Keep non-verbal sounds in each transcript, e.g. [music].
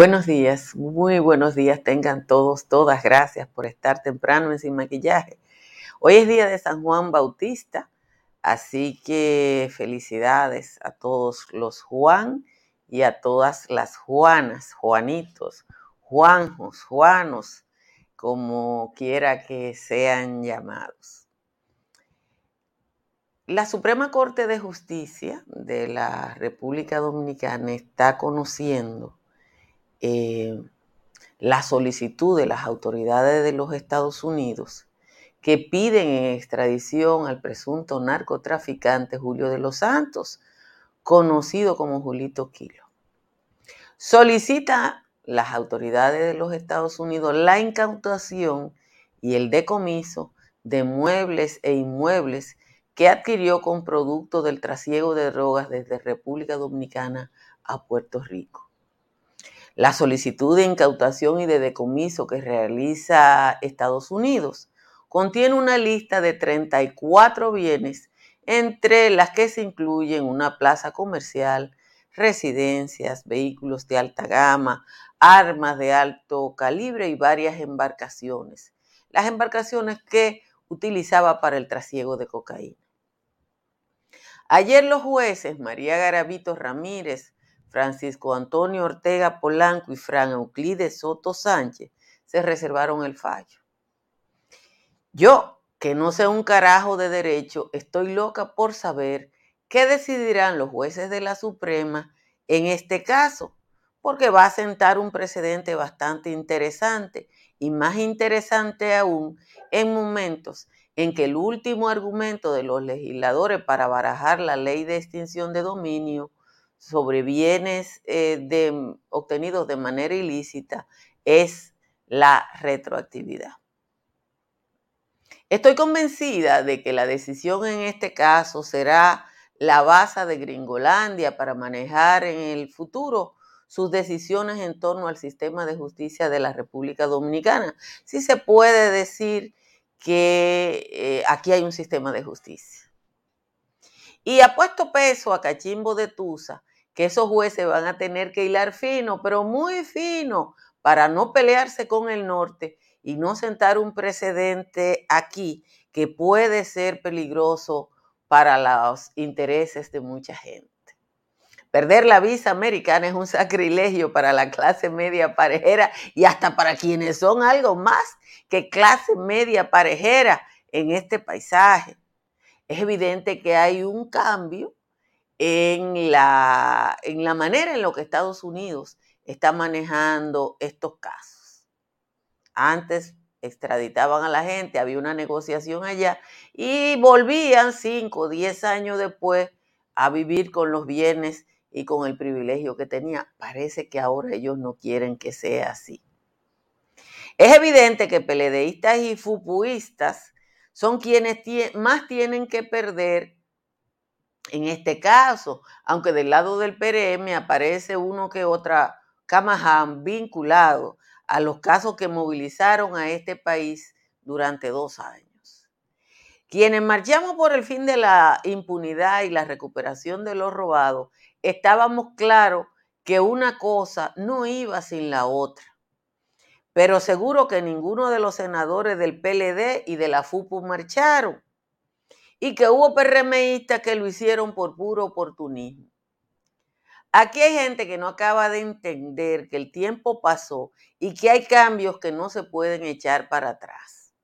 Buenos días, muy buenos días tengan todos, todas. Gracias por estar temprano en Sin Maquillaje. Hoy es día de San Juan Bautista, así que felicidades a todos los Juan y a todas las Juanas, Juanitos, Juanjos, Juanos, como quiera que sean llamados. La Suprema Corte de Justicia de la República Dominicana está conociendo eh, la solicitud de las autoridades de los Estados Unidos que piden en extradición al presunto narcotraficante Julio de los Santos, conocido como Julito Kilo. Solicita las autoridades de los Estados Unidos la incautación y el decomiso de muebles e inmuebles que adquirió con producto del trasiego de drogas desde República Dominicana a Puerto Rico. La solicitud de incautación y de decomiso que realiza Estados Unidos contiene una lista de 34 bienes, entre las que se incluyen una plaza comercial, residencias, vehículos de alta gama, armas de alto calibre y varias embarcaciones. Las embarcaciones que utilizaba para el trasiego de cocaína. Ayer los jueces María Garavito Ramírez, Francisco Antonio Ortega Polanco y Fran Euclides Soto Sánchez se reservaron el fallo. Yo, que no sé un carajo de derecho, estoy loca por saber qué decidirán los jueces de la Suprema en este caso, porque va a sentar un precedente bastante interesante y más interesante aún en momentos en que el último argumento de los legisladores para barajar la ley de extinción de dominio sobre bienes eh, obtenidos de manera ilícita es la retroactividad. Estoy convencida de que la decisión en este caso será la base de Gringolandia para manejar en el futuro sus decisiones en torno al sistema de justicia de la República Dominicana. Sí se puede decir que eh, aquí hay un sistema de justicia. Y ha puesto peso a Cachimbo de Tusa esos jueces van a tener que hilar fino, pero muy fino, para no pelearse con el norte y no sentar un precedente aquí que puede ser peligroso para los intereses de mucha gente. Perder la visa americana es un sacrilegio para la clase media parejera y hasta para quienes son algo más que clase media parejera en este paisaje. Es evidente que hay un cambio en la, en la manera en lo que Estados Unidos está manejando estos casos. Antes extraditaban a la gente, había una negociación allá y volvían 5 o 10 años después a vivir con los bienes y con el privilegio que tenía. Parece que ahora ellos no quieren que sea así. Es evidente que peledeístas y fupuistas son quienes más tienen que perder en este caso, aunque del lado del PRM aparece uno que otra Camaján vinculado a los casos que movilizaron a este país durante dos años. Quienes marchamos por el fin de la impunidad y la recuperación de los robados, estábamos claros que una cosa no iba sin la otra. Pero seguro que ninguno de los senadores del PLD y de la FUPU marcharon y que hubo PRMistas que lo hicieron por puro oportunismo. Aquí hay gente que no acaba de entender que el tiempo pasó y que hay cambios que no se pueden echar para atrás.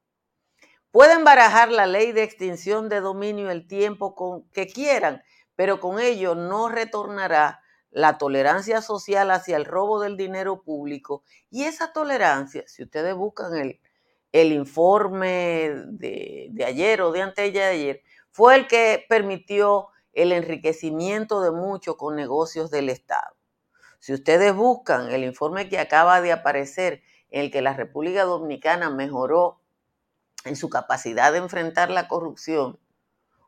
Pueden barajar la ley de extinción de dominio el tiempo con, que quieran, pero con ello no retornará la tolerancia social hacia el robo del dinero público. Y esa tolerancia, si ustedes buscan el, el informe de, de ayer o de antes de ayer, fue el que permitió el enriquecimiento de muchos con negocios del Estado. Si ustedes buscan el informe que acaba de aparecer, en el que la República Dominicana mejoró en su capacidad de enfrentar la corrupción,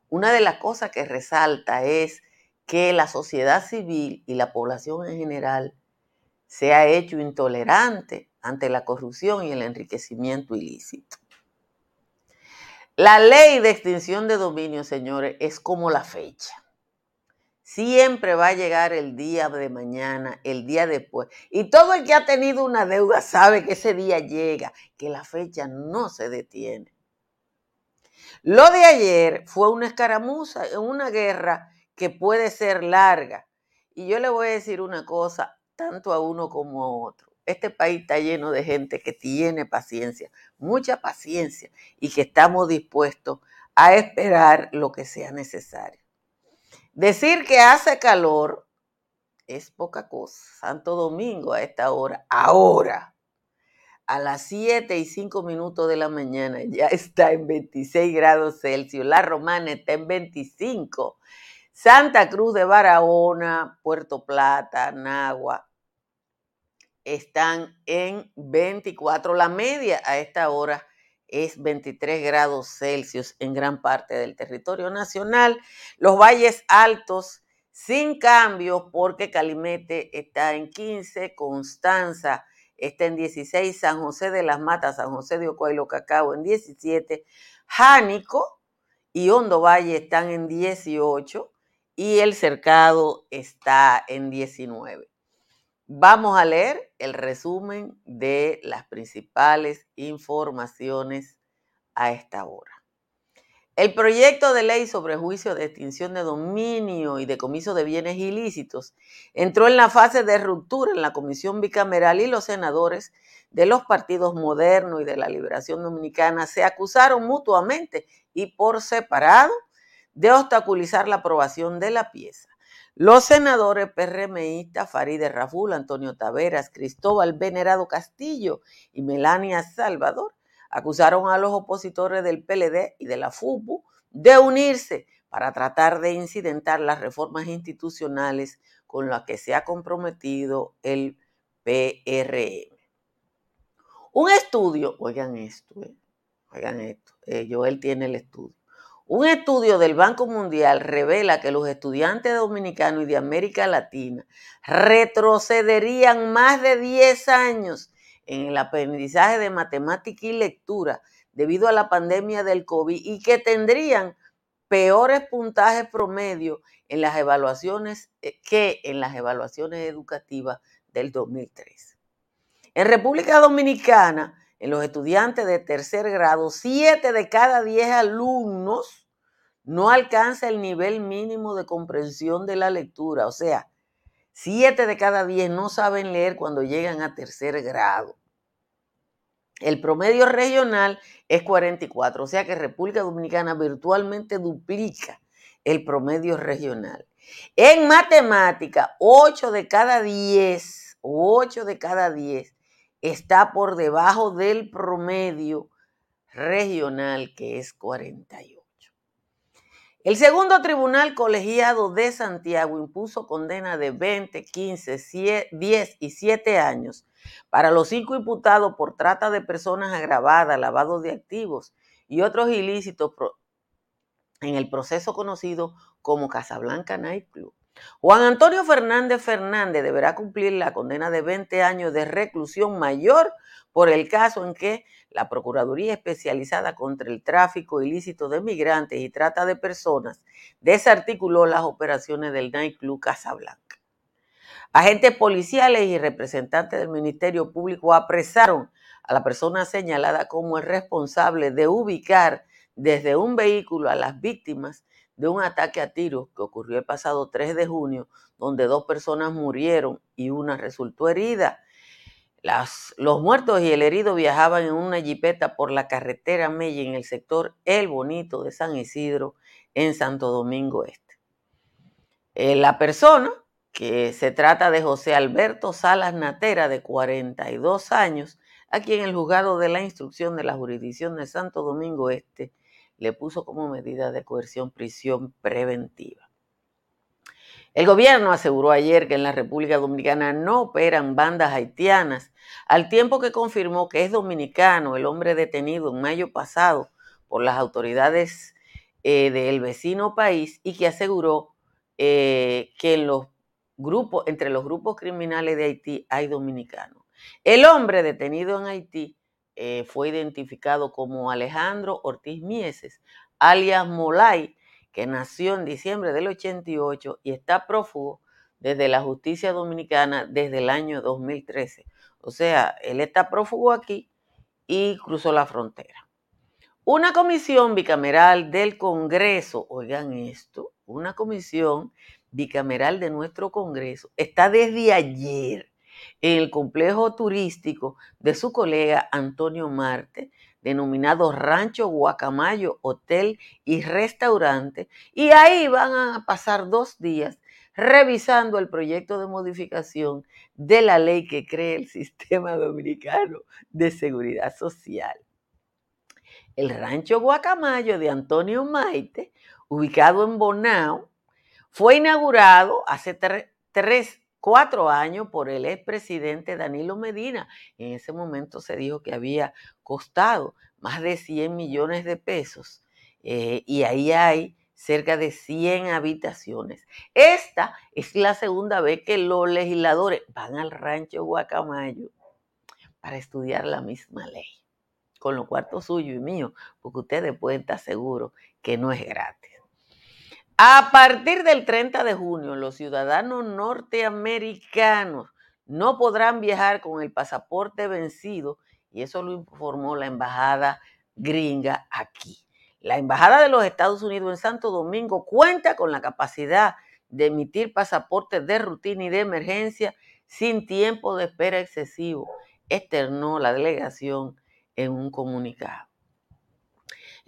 una de las cosas que resalta es que la sociedad civil y la población en general se ha hecho intolerante ante la corrupción y el enriquecimiento ilícito. La ley de extinción de dominio, señores, es como la fecha. Siempre va a llegar el día de mañana, el día después. Y todo el que ha tenido una deuda sabe que ese día llega, que la fecha no se detiene. Lo de ayer fue una escaramuza, una guerra que puede ser larga. Y yo le voy a decir una cosa, tanto a uno como a otro. Este país está lleno de gente que tiene paciencia, mucha paciencia, y que estamos dispuestos a esperar lo que sea necesario. Decir que hace calor es poca cosa. Santo Domingo a esta hora, ahora, a las 7 y 5 minutos de la mañana, ya está en 26 grados Celsius. La Romana está en 25. Santa Cruz de Barahona, Puerto Plata, Nagua, están en 24. La media a esta hora es 23 grados Celsius en gran parte del territorio nacional. Los valles altos sin cambios porque Calimete está en 15, Constanza está en 16, San José de las Matas, San José de Ocoa Cacao en 17, Jánico y Hondo Valle están en 18 y el Cercado está en 19. Vamos a leer el resumen de las principales informaciones a esta hora. El proyecto de ley sobre juicio de extinción de dominio y decomiso de bienes ilícitos entró en la fase de ruptura en la comisión bicameral y los senadores de los partidos modernos y de la liberación dominicana se acusaron mutuamente y por separado de obstaculizar la aprobación de la pieza. Los senadores PRMistas Farideh Raful, Antonio Taveras, Cristóbal Venerado Castillo y Melania Salvador acusaron a los opositores del PLD y de la FUPU de unirse para tratar de incidentar las reformas institucionales con las que se ha comprometido el PRM. Un estudio, oigan esto, eh, oigan esto, eh, Joel tiene el estudio. Un estudio del Banco Mundial revela que los estudiantes dominicanos y de América Latina retrocederían más de 10 años en el aprendizaje de matemática y lectura debido a la pandemia del COVID y que tendrían peores puntajes promedio en las evaluaciones eh, que en las evaluaciones educativas del 2003. En República Dominicana, en los estudiantes de tercer grado, 7 de cada 10 alumnos no alcanza el nivel mínimo de comprensión de la lectura. O sea, 7 de cada 10 no saben leer cuando llegan a tercer grado. El promedio regional es 44, o sea que República Dominicana virtualmente duplica el promedio regional. En matemática, 8 de cada 10, 8 de cada 10 está por debajo del promedio regional, que es 48. El segundo tribunal colegiado de Santiago impuso condena de 20, 15, 10 y 7 años para los cinco imputados por trata de personas agravadas, lavado de activos y otros ilícitos en el proceso conocido como Casablanca Night Club. Juan Antonio Fernández Fernández deberá cumplir la condena de 20 años de reclusión mayor por el caso en que la Procuraduría Especializada contra el Tráfico Ilícito de Migrantes y Trata de Personas desarticuló las operaciones del Night Club Casablanca. Agentes policiales y representantes del Ministerio Público apresaron a la persona señalada como el responsable de ubicar desde un vehículo a las víctimas de un ataque a tiros que ocurrió el pasado 3 de junio, donde dos personas murieron y una resultó herida. Los muertos y el herido viajaban en una jipeta por la carretera Mella en el sector El Bonito de San Isidro, en Santo Domingo Este. Eh, la persona, que se trata de José Alberto Salas Natera, de 42 años, a quien el juzgado de la instrucción de la jurisdicción de Santo Domingo Este le puso como medida de coerción prisión preventiva. El gobierno aseguró ayer que en la República Dominicana no operan bandas haitianas, al tiempo que confirmó que es dominicano el hombre detenido en mayo pasado por las autoridades eh, del vecino país y que aseguró eh, que entre los grupos criminales de Haití hay dominicanos. El hombre detenido en Haití eh, fue identificado como Alejandro Ortiz Mieses, alias Molay, que nació en diciembre del 88 y está prófugo desde la justicia dominicana desde el año 2013. O sea, él está prófugo aquí y cruzó la frontera. Una comisión bicameral del Congreso, oigan esto, una comisión bicameral de nuestro Congreso está desde ayer en el complejo turístico de su colega Antonio Marte, denominado Rancho Guacamayo Hotel y Restaurante, y ahí van a pasar dos días revisando el proyecto de modificación de la ley que crea el [laughs] Sistema Dominicano de Seguridad Social. El Rancho Guacamayo de Antonio Maite, ubicado en Bonao, fue inaugurado hace tres, cuatro años por el expresidente Danilo Medina. En ese momento se dijo que había costado más de 100 millones de pesos eh, y ahí hay cerca de 100 habitaciones. Esta es la segunda vez que los legisladores van al rancho Guacamayo para estudiar la misma ley, con los cuartos suyo y mío, porque ustedes pueden estar seguros que no es gratis. A partir del 30 de junio, los ciudadanos norteamericanos no podrán viajar con el pasaporte vencido y eso lo informó la embajada gringa aquí. La Embajada de los Estados Unidos en Santo Domingo cuenta con la capacidad de emitir pasaportes de rutina y de emergencia sin tiempo de espera excesivo, externó la delegación en un comunicado.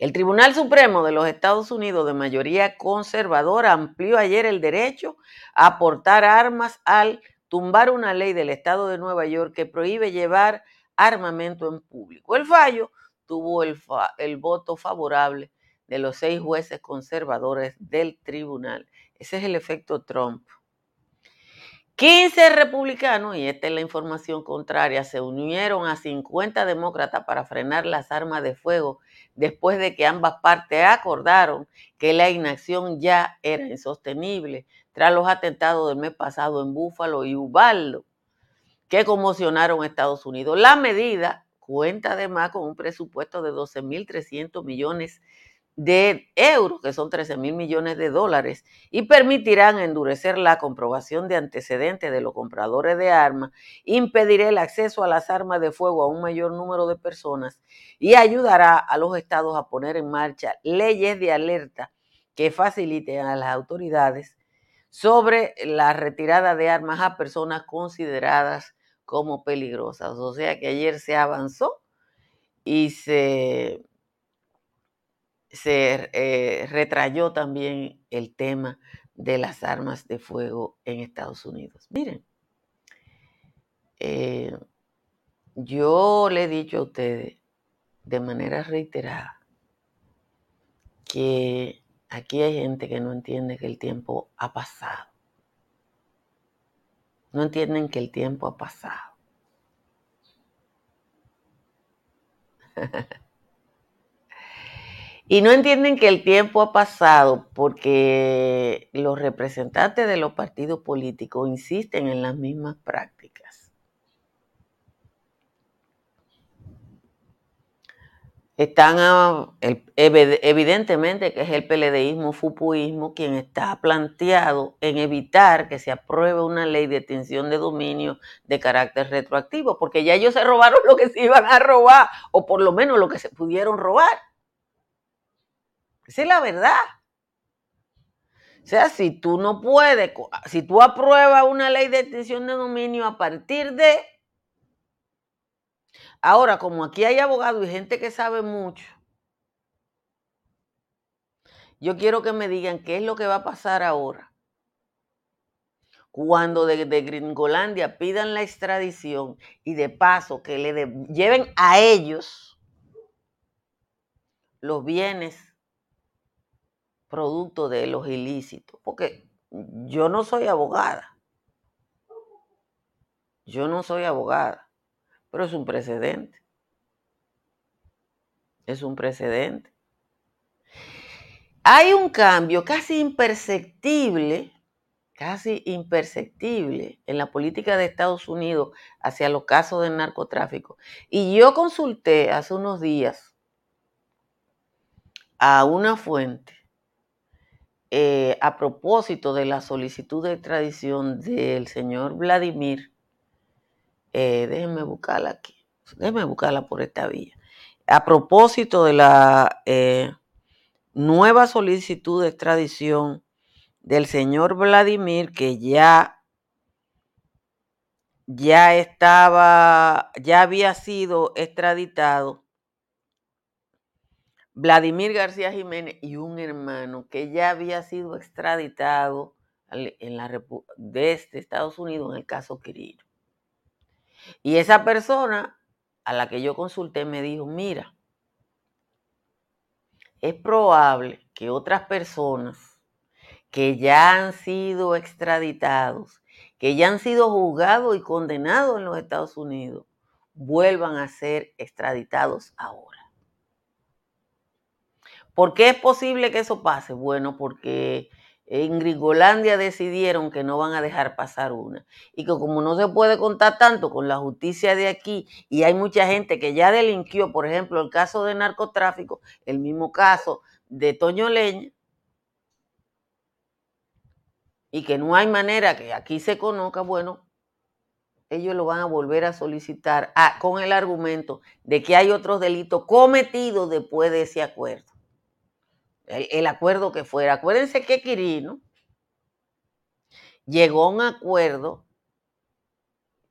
El Tribunal Supremo de los Estados Unidos de mayoría conservadora amplió ayer el derecho a portar armas al tumbar una ley del Estado de Nueva York que prohíbe llevar armamento en público. El fallo tuvo el, el voto favorable de los seis jueces conservadores del tribunal. Ese es el efecto Trump. 15 republicanos, y esta es la información contraria, se unieron a 50 demócratas para frenar las armas de fuego después de que ambas partes acordaron que la inacción ya era insostenible tras los atentados del mes pasado en Búfalo y Ubaldo, que conmocionaron a Estados Unidos. La medida cuenta además con un presupuesto de 12.300 millones de euros, que son 13 mil millones de dólares, y permitirán endurecer la comprobación de antecedentes de los compradores de armas, impedirá el acceso a las armas de fuego a un mayor número de personas y ayudará a los estados a poner en marcha leyes de alerta que faciliten a las autoridades sobre la retirada de armas a personas consideradas como peligrosas. O sea que ayer se avanzó y se, se eh, retrayó también el tema de las armas de fuego en Estados Unidos. Miren, eh, yo le he dicho a ustedes de manera reiterada que aquí hay gente que no entiende que el tiempo ha pasado. No entienden que el tiempo ha pasado. [laughs] y no entienden que el tiempo ha pasado porque los representantes de los partidos políticos insisten en las mismas prácticas. están evidentemente que es el PLDismo, FUPUismo, quien está planteado en evitar que se apruebe una ley de extinción de dominio de carácter retroactivo, porque ya ellos se robaron lo que se iban a robar, o por lo menos lo que se pudieron robar. Esa es la verdad. O sea, si tú no puedes, si tú apruebas una ley de extinción de dominio a partir de Ahora, como aquí hay abogados y gente que sabe mucho, yo quiero que me digan qué es lo que va a pasar ahora. Cuando de, Gringolandia pidan la extradición y de paso que le lleven a ellos los bienes producto de los ilícitos. Porque yo no soy abogada. Yo no soy abogada pero es un precedente. Es un precedente. Hay un cambio casi imperceptible, casi imperceptible en la política de Estados Unidos hacia los casos de narcotráfico. Y yo consulté hace unos días a una fuente eh, a propósito de la solicitud de extradición del señor Vladimir, eh, déjenme buscarla aquí, déjenme buscarla por esta vía. A propósito de la eh, nueva solicitud de extradición del señor Vladimir, que ya, ya estaba, ya había sido extraditado Vladimir García Jiménez y un hermano que ya había sido extraditado en la, desde Estados Unidos en el caso Quirino. Y esa persona a la que yo consulté me dijo, mira, es probable que otras personas que ya han sido extraditados, que ya han sido juzgados y condenados en los Estados Unidos, vuelvan a ser extraditados ahora. ¿Por qué es posible que eso pase? Bueno, porque en Gringolandia decidieron que no van a dejar pasar una. Y que como no se puede contar tanto con la justicia de aquí y hay mucha gente que ya delinquió, por ejemplo, el caso de narcotráfico, el mismo caso de Toño Leña, y que no hay manera que aquí se conozca, bueno, ellos lo van a volver a solicitar ah, con el argumento de que hay otros delitos cometidos después de ese acuerdo el, acuerdo que fuera. Acuérdense que Quirino llegó a un acuerdo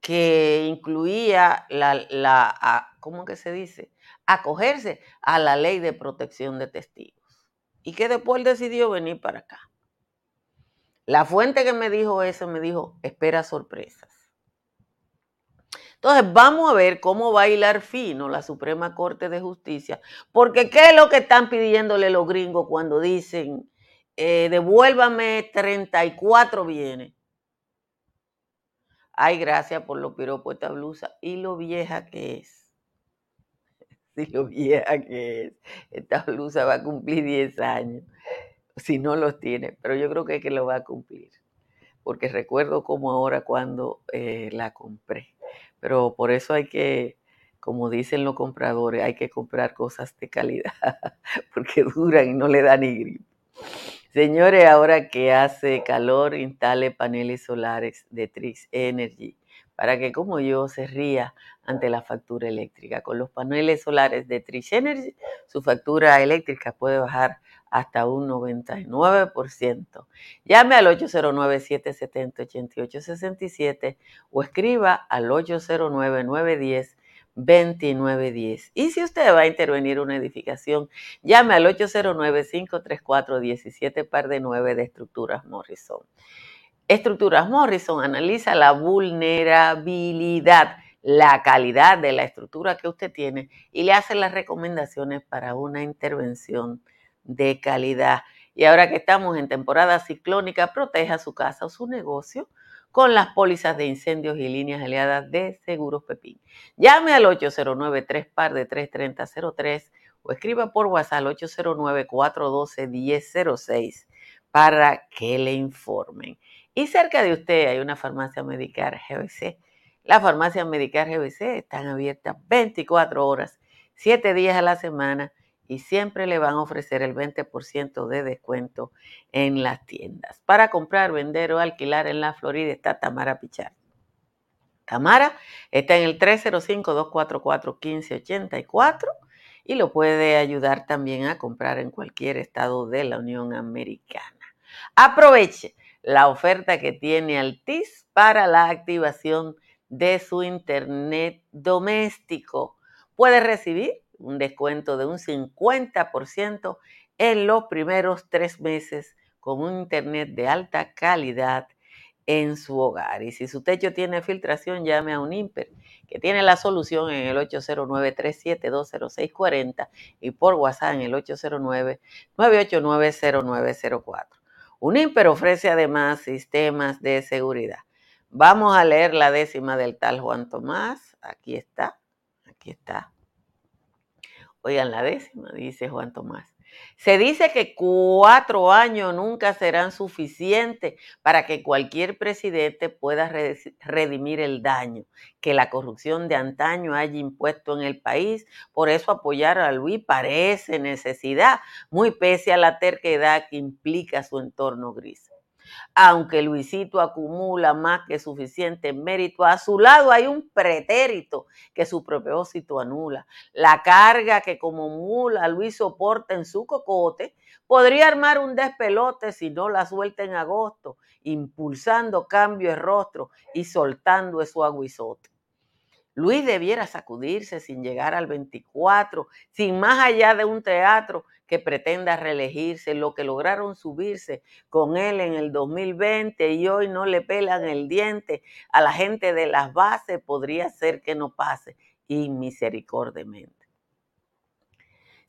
que incluía la, la ¿cómo que se dice? Acogerse a la ley de protección de testigos. Y que después decidió venir para acá. La fuente que me dijo eso me dijo, espera sorpresas. Entonces, vamos a ver cómo va a hilar fino la Suprema Corte de Justicia, porque ¿qué es lo que están pidiéndole los gringos cuando dicen, eh, devuélvame 34 bienes? Ay, gracias por lo piropos esta blusa y lo vieja que es. [laughs] Sí, lo vieja que es. Esta blusa va a cumplir 10 años, si no los tiene, pero yo creo que, es que lo va a cumplir, porque recuerdo como ahora cuando eh, la compré. Pero por eso hay que, como dicen los compradores, hay que comprar cosas de calidad, [laughs] porque duran y no le da ni gripe. Señores, ahora que hace calor, instale paneles solares de Trix Energy para que como yo se ría ante la factura eléctrica. Con los paneles solares de Trix Energy, su factura eléctrica puede bajar hasta un 99%. Llame al 809-770-8867 o escriba al 809-910-2910. Y si usted va a intervenir una edificación, llame al 809-534-17 par de 9 de Estructuras Morrison. Estructuras Morrison analiza la vulnerabilidad la calidad de la estructura que usted tiene y le hace las recomendaciones para una intervención de calidad. Y ahora que estamos en temporada ciclónica, proteja su casa o su negocio con las pólizas de incendios y líneas aliadas de Seguros Pepín. Llame al 809-3 par de 33003 o escriba por WhatsApp al 809-412-1006 para que le informen. Y cerca de usted hay una farmacia Medicar GBC. Las farmacias Medicar GBC están abiertas 24 horas, 7 días a la semana y siempre le van a ofrecer el 20% de descuento en las tiendas. Para comprar, vender o alquilar en la Florida está Tamara Pichar. Tamara está en el 305-244-1584 y lo puede ayudar también a comprar en cualquier estado de la Unión Americana. Aproveche la oferta que tiene Altis para la activación de su internet doméstico. Puede recibir un descuento de un 50% en los primeros tres meses con un internet de alta calidad en su hogar. Y si su techo tiene filtración, llame a un IMPER, que tiene la solución en el 809-3720640 y por WhatsApp en el 809-989-0904. Un IMPER ofrece además sistemas de seguridad. Vamos a leer la décima del tal Juan Tomás. Aquí está, aquí está. Oigan la décima, dice Juan Tomás. Se dice que cuatro años nunca serán suficientes para que cualquier presidente pueda redimir el daño que la corrupción de antaño haya impuesto en el país. Por eso apoyar a Luis parece necesidad, muy pese a la terquedad que implica su entorno gris aunque Luisito acumula más que suficiente mérito, a su lado hay un pretérito que su propósito anula. La carga que como mula Luis soporta en su cocote podría armar un despelote si no la suelta en agosto, impulsando cambio de rostro y soltando su aguizote. Luis debiera sacudirse sin llegar al 24, sin más allá de un teatro que pretenda reelegirse, lo que lograron subirse con él en el 2020 y hoy no le pelan el diente a la gente de las bases, podría ser que no pase inmisericordiamente.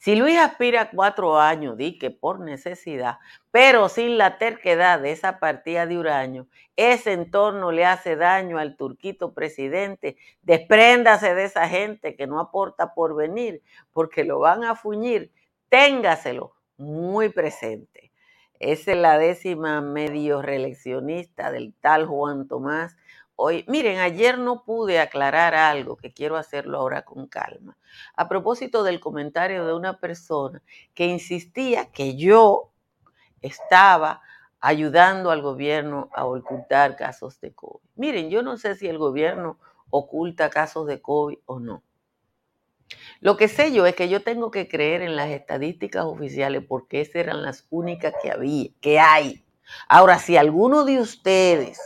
Si Luis aspira a cuatro años, di que por necesidad, pero sin la terquedad de esa partida de Uraño, ese entorno le hace daño al turquito presidente. Despréndase de esa gente que no aporta por venir, porque lo van a fuñir. Téngaselo muy presente. Esa es la décima medio reeleccionista del tal Juan Tomás Miren, ayer no pude aclarar algo que quiero hacerlo ahora con calma. A propósito del comentario de una persona que insistía que yo estaba ayudando al gobierno a ocultar casos de COVID. Miren, yo no sé si el gobierno oculta casos de COVID o no. Lo que sé yo es que yo tengo que creer en las estadísticas oficiales porque esas eran las únicas que había, que hay. Ahora, si alguno de ustedes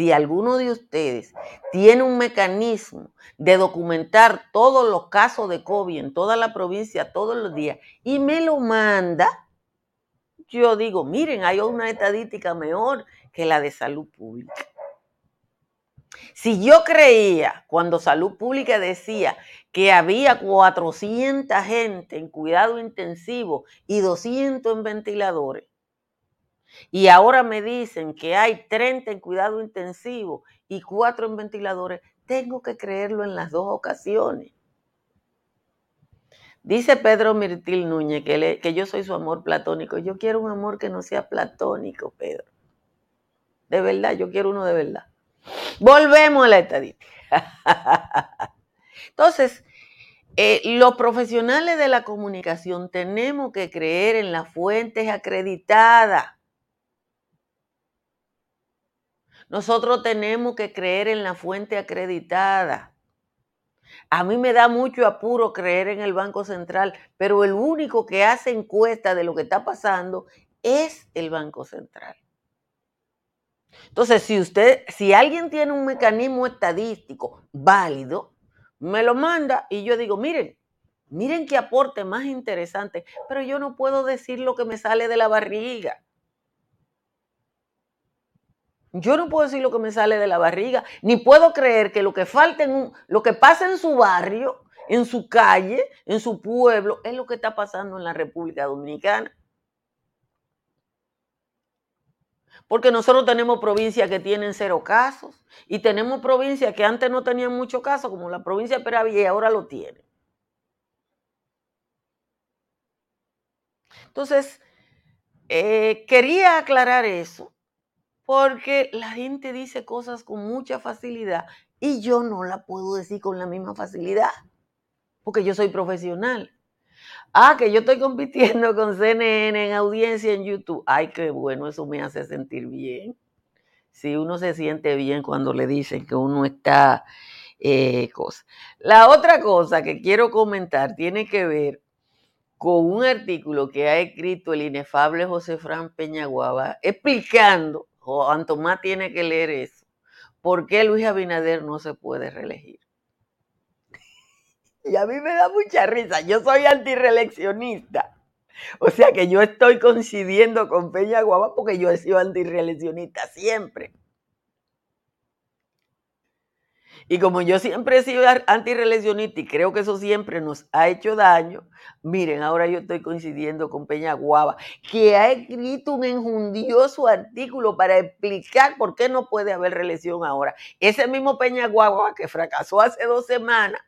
si alguno de ustedes tiene un mecanismo de documentar todos los casos de COVID en toda la provincia todos los días y me lo manda, yo digo, miren, hay una estadística mejor que la de salud pública. Si yo creía cuando salud pública decía que había 400 gente en cuidado intensivo y 200 en ventiladores, y ahora me dicen que hay 30 en cuidado intensivo y 4 en ventiladores, tengo que creerlo en las dos ocasiones. Dice Pedro Mirtil Núñez que, que yo soy su amor platónico. Yo quiero un amor que no sea platónico, Pedro. De verdad, yo quiero uno de verdad. Volvemos a la estadística. [laughs] Entonces, eh, los profesionales de la comunicación tenemos que creer en las fuentes acreditadas. Nosotros tenemos que creer en la fuente acreditada. A mí me da mucho apuro creer en el Banco Central, pero el único que hace encuesta de lo que está pasando es el Banco Central. Entonces, si usted, si alguien tiene un mecanismo estadístico válido, me lo manda y yo digo, miren, miren qué aporte más interesante, pero yo no puedo decir lo que me sale de la barriga. Yo no puedo decir lo que me sale de la barriga, ni puedo creer que lo que falta en lo que pasa en su barrio, en su calle, en su pueblo, es lo que está pasando en la República Dominicana. Porque nosotros tenemos provincias que tienen cero casos y tenemos provincias que antes no tenían muchos casos, como la provincia de Peravilla, y ahora lo tienen. Entonces, eh, quería aclarar eso porque la gente dice cosas con mucha facilidad y yo no la puedo decir con la misma facilidad, porque yo soy profesional. Ah, que yo estoy compitiendo con CNN en audiencia en YouTube. Ay, qué bueno, eso me hace sentir bien. Si uno se siente bien cuando le dicen que uno está eh, cosa. La otra cosa que quiero comentar tiene que ver con un artículo que ha escrito el inefable José Fran Peñaguaba explicando Juan Tomás tiene que leer eso. ¿Por qué Luis Abinader no se puede reelegir? Y a mí me da mucha risa. Yo soy antireeleccionista. O sea que yo estoy coincidiendo con Peña Guava porque yo he sido antireeleccionista siempre. Y como yo siempre he sido antireeleccionista y creo que eso siempre nos ha hecho daño, miren, ahora yo estoy coincidiendo con Peña Guava, que ha escrito un enjundioso artículo para explicar por qué no puede haber reelección ahora. Ese mismo Peña Guava que fracasó hace dos semanas,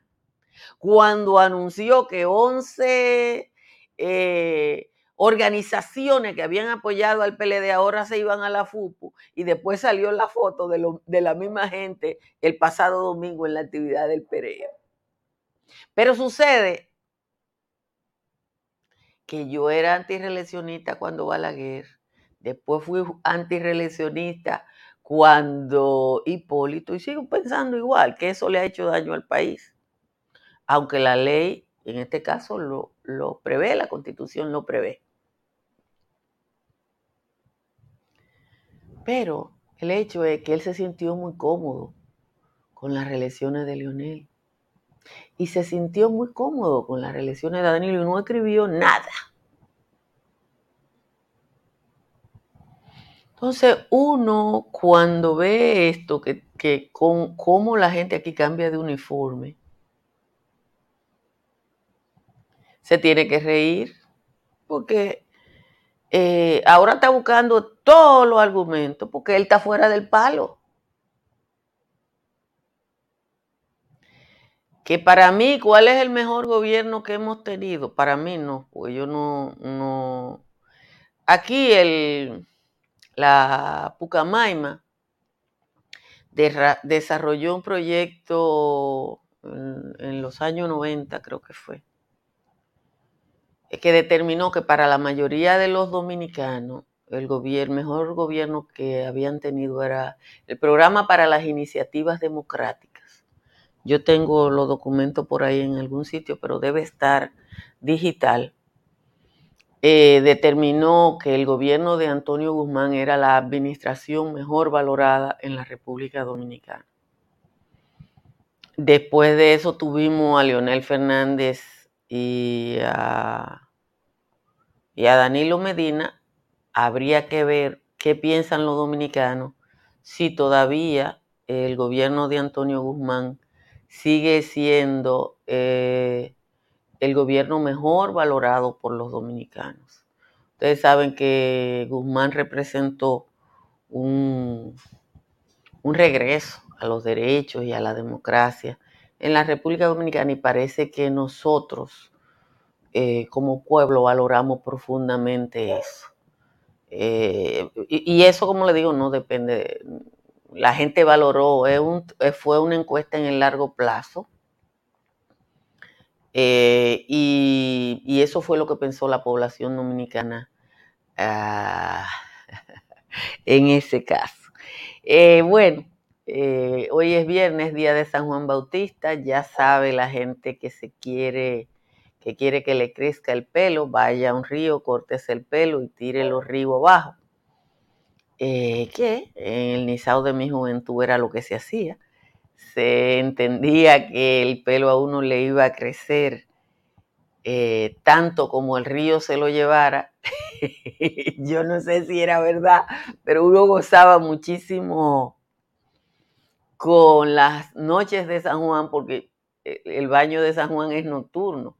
cuando anunció que 11 eh, organizaciones que habían apoyado al PLD ahora se iban a la FUPU y después salió la foto de, de la misma gente el pasado domingo en la actividad del PRM. Pero sucede que yo era antirreeleccionista cuando Balaguer, después fui antirreeleccionista cuando Hipólito, y sigo pensando igual, que eso le ha hecho daño al país, aunque la ley, en este caso, lo, lo prevé, la constitución lo prevé. Pero el hecho es que él se sintió muy cómodo con las reelecciones de Leonel y se sintió muy cómodo con las reelecciones de Danilo y no escribió nada. Entonces uno cuando ve esto, que, que con, cómo la gente aquí cambia de uniforme, se tiene que reír, porque eh, ahora está buscando todos los argumentos, porque él está fuera del palo. Que para mí, ¿cuál es el mejor gobierno que hemos tenido? Para mí no, porque yo no, no. Aquí el, la Pucamaima desarrolló un proyecto en, los años 90, creo que fue, que determinó que para la mayoría de los dominicanos el, gobierno, mejor gobierno que habían tenido era el programa para las iniciativas democráticas yo tengo los documentos por ahí en algún sitio, pero debe estar digital. Eh, determinó que el gobierno de Antonio Guzmán era la administración mejor valorada en la República Dominicana. Después de eso tuvimos a Leonel Fernández y a, y a Danilo Medina. Habría que ver qué piensan los dominicanos si todavía el gobierno de Antonio Guzmán sigue siendo eh, el gobierno mejor valorado por los dominicanos. Ustedes saben que Guzmán representó un, un regreso a los derechos y a la democracia en la República Dominicana y parece que nosotros eh, como pueblo valoramos profundamente eso. Eh, y, eso, como le digo, no depende, la gente valoró, fue una encuesta en el largo plazo. Eh, y, eso fue lo que pensó la población dominicana ah, [laughs] en ese caso. Eh, bueno, eh, hoy es viernes, día de San Juan Bautista. Ya sabe la gente que se quiere, que quiere que le crezca el pelo, vaya a un río, córtese el pelo y tire los ríos abajo eh, que en el Nisao de mi juventud era lo que se hacía. Se entendía que el pelo a uno le iba a crecer eh, tanto como el río se lo llevara. [laughs] Yo no sé si era verdad, pero uno gozaba muchísimo con las noches de San Juan, porque eh, el baño de San Juan es nocturno.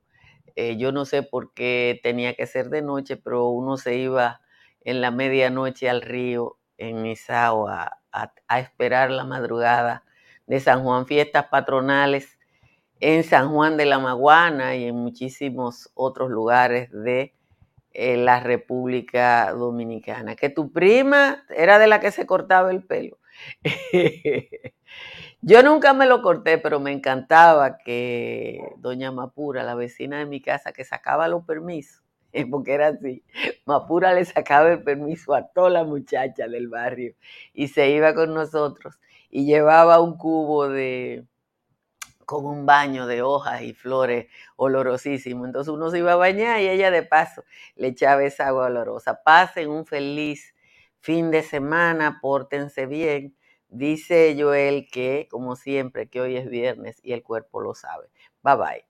Eh, yo no sé por qué tenía que ser de noche, pero uno se iba en la medianoche al río en Misao a, a, esperar la madrugada de San Juan, fiestas patronales en San Juan de la Maguana y en muchísimos otros lugares de eh, la República Dominicana. Que tu prima era de la que se cortaba el pelo. [laughs] Yo nunca me lo corté, pero me encantaba que doña Mapura, la vecina de mi casa, que sacaba los permisos, [laughs] porque era así. Mapura le sacaba el permiso a toda la muchacha del barrio y se iba con nosotros y llevaba un cubo de con un baño de hojas y flores olorosísimo. Entonces uno se iba a bañar y ella de paso le echaba esa agua olorosa. Pasen un feliz fin de semana, pórtense bien. Dice Joel que, como siempre, que hoy es viernes y el cuerpo lo sabe. Bye bye.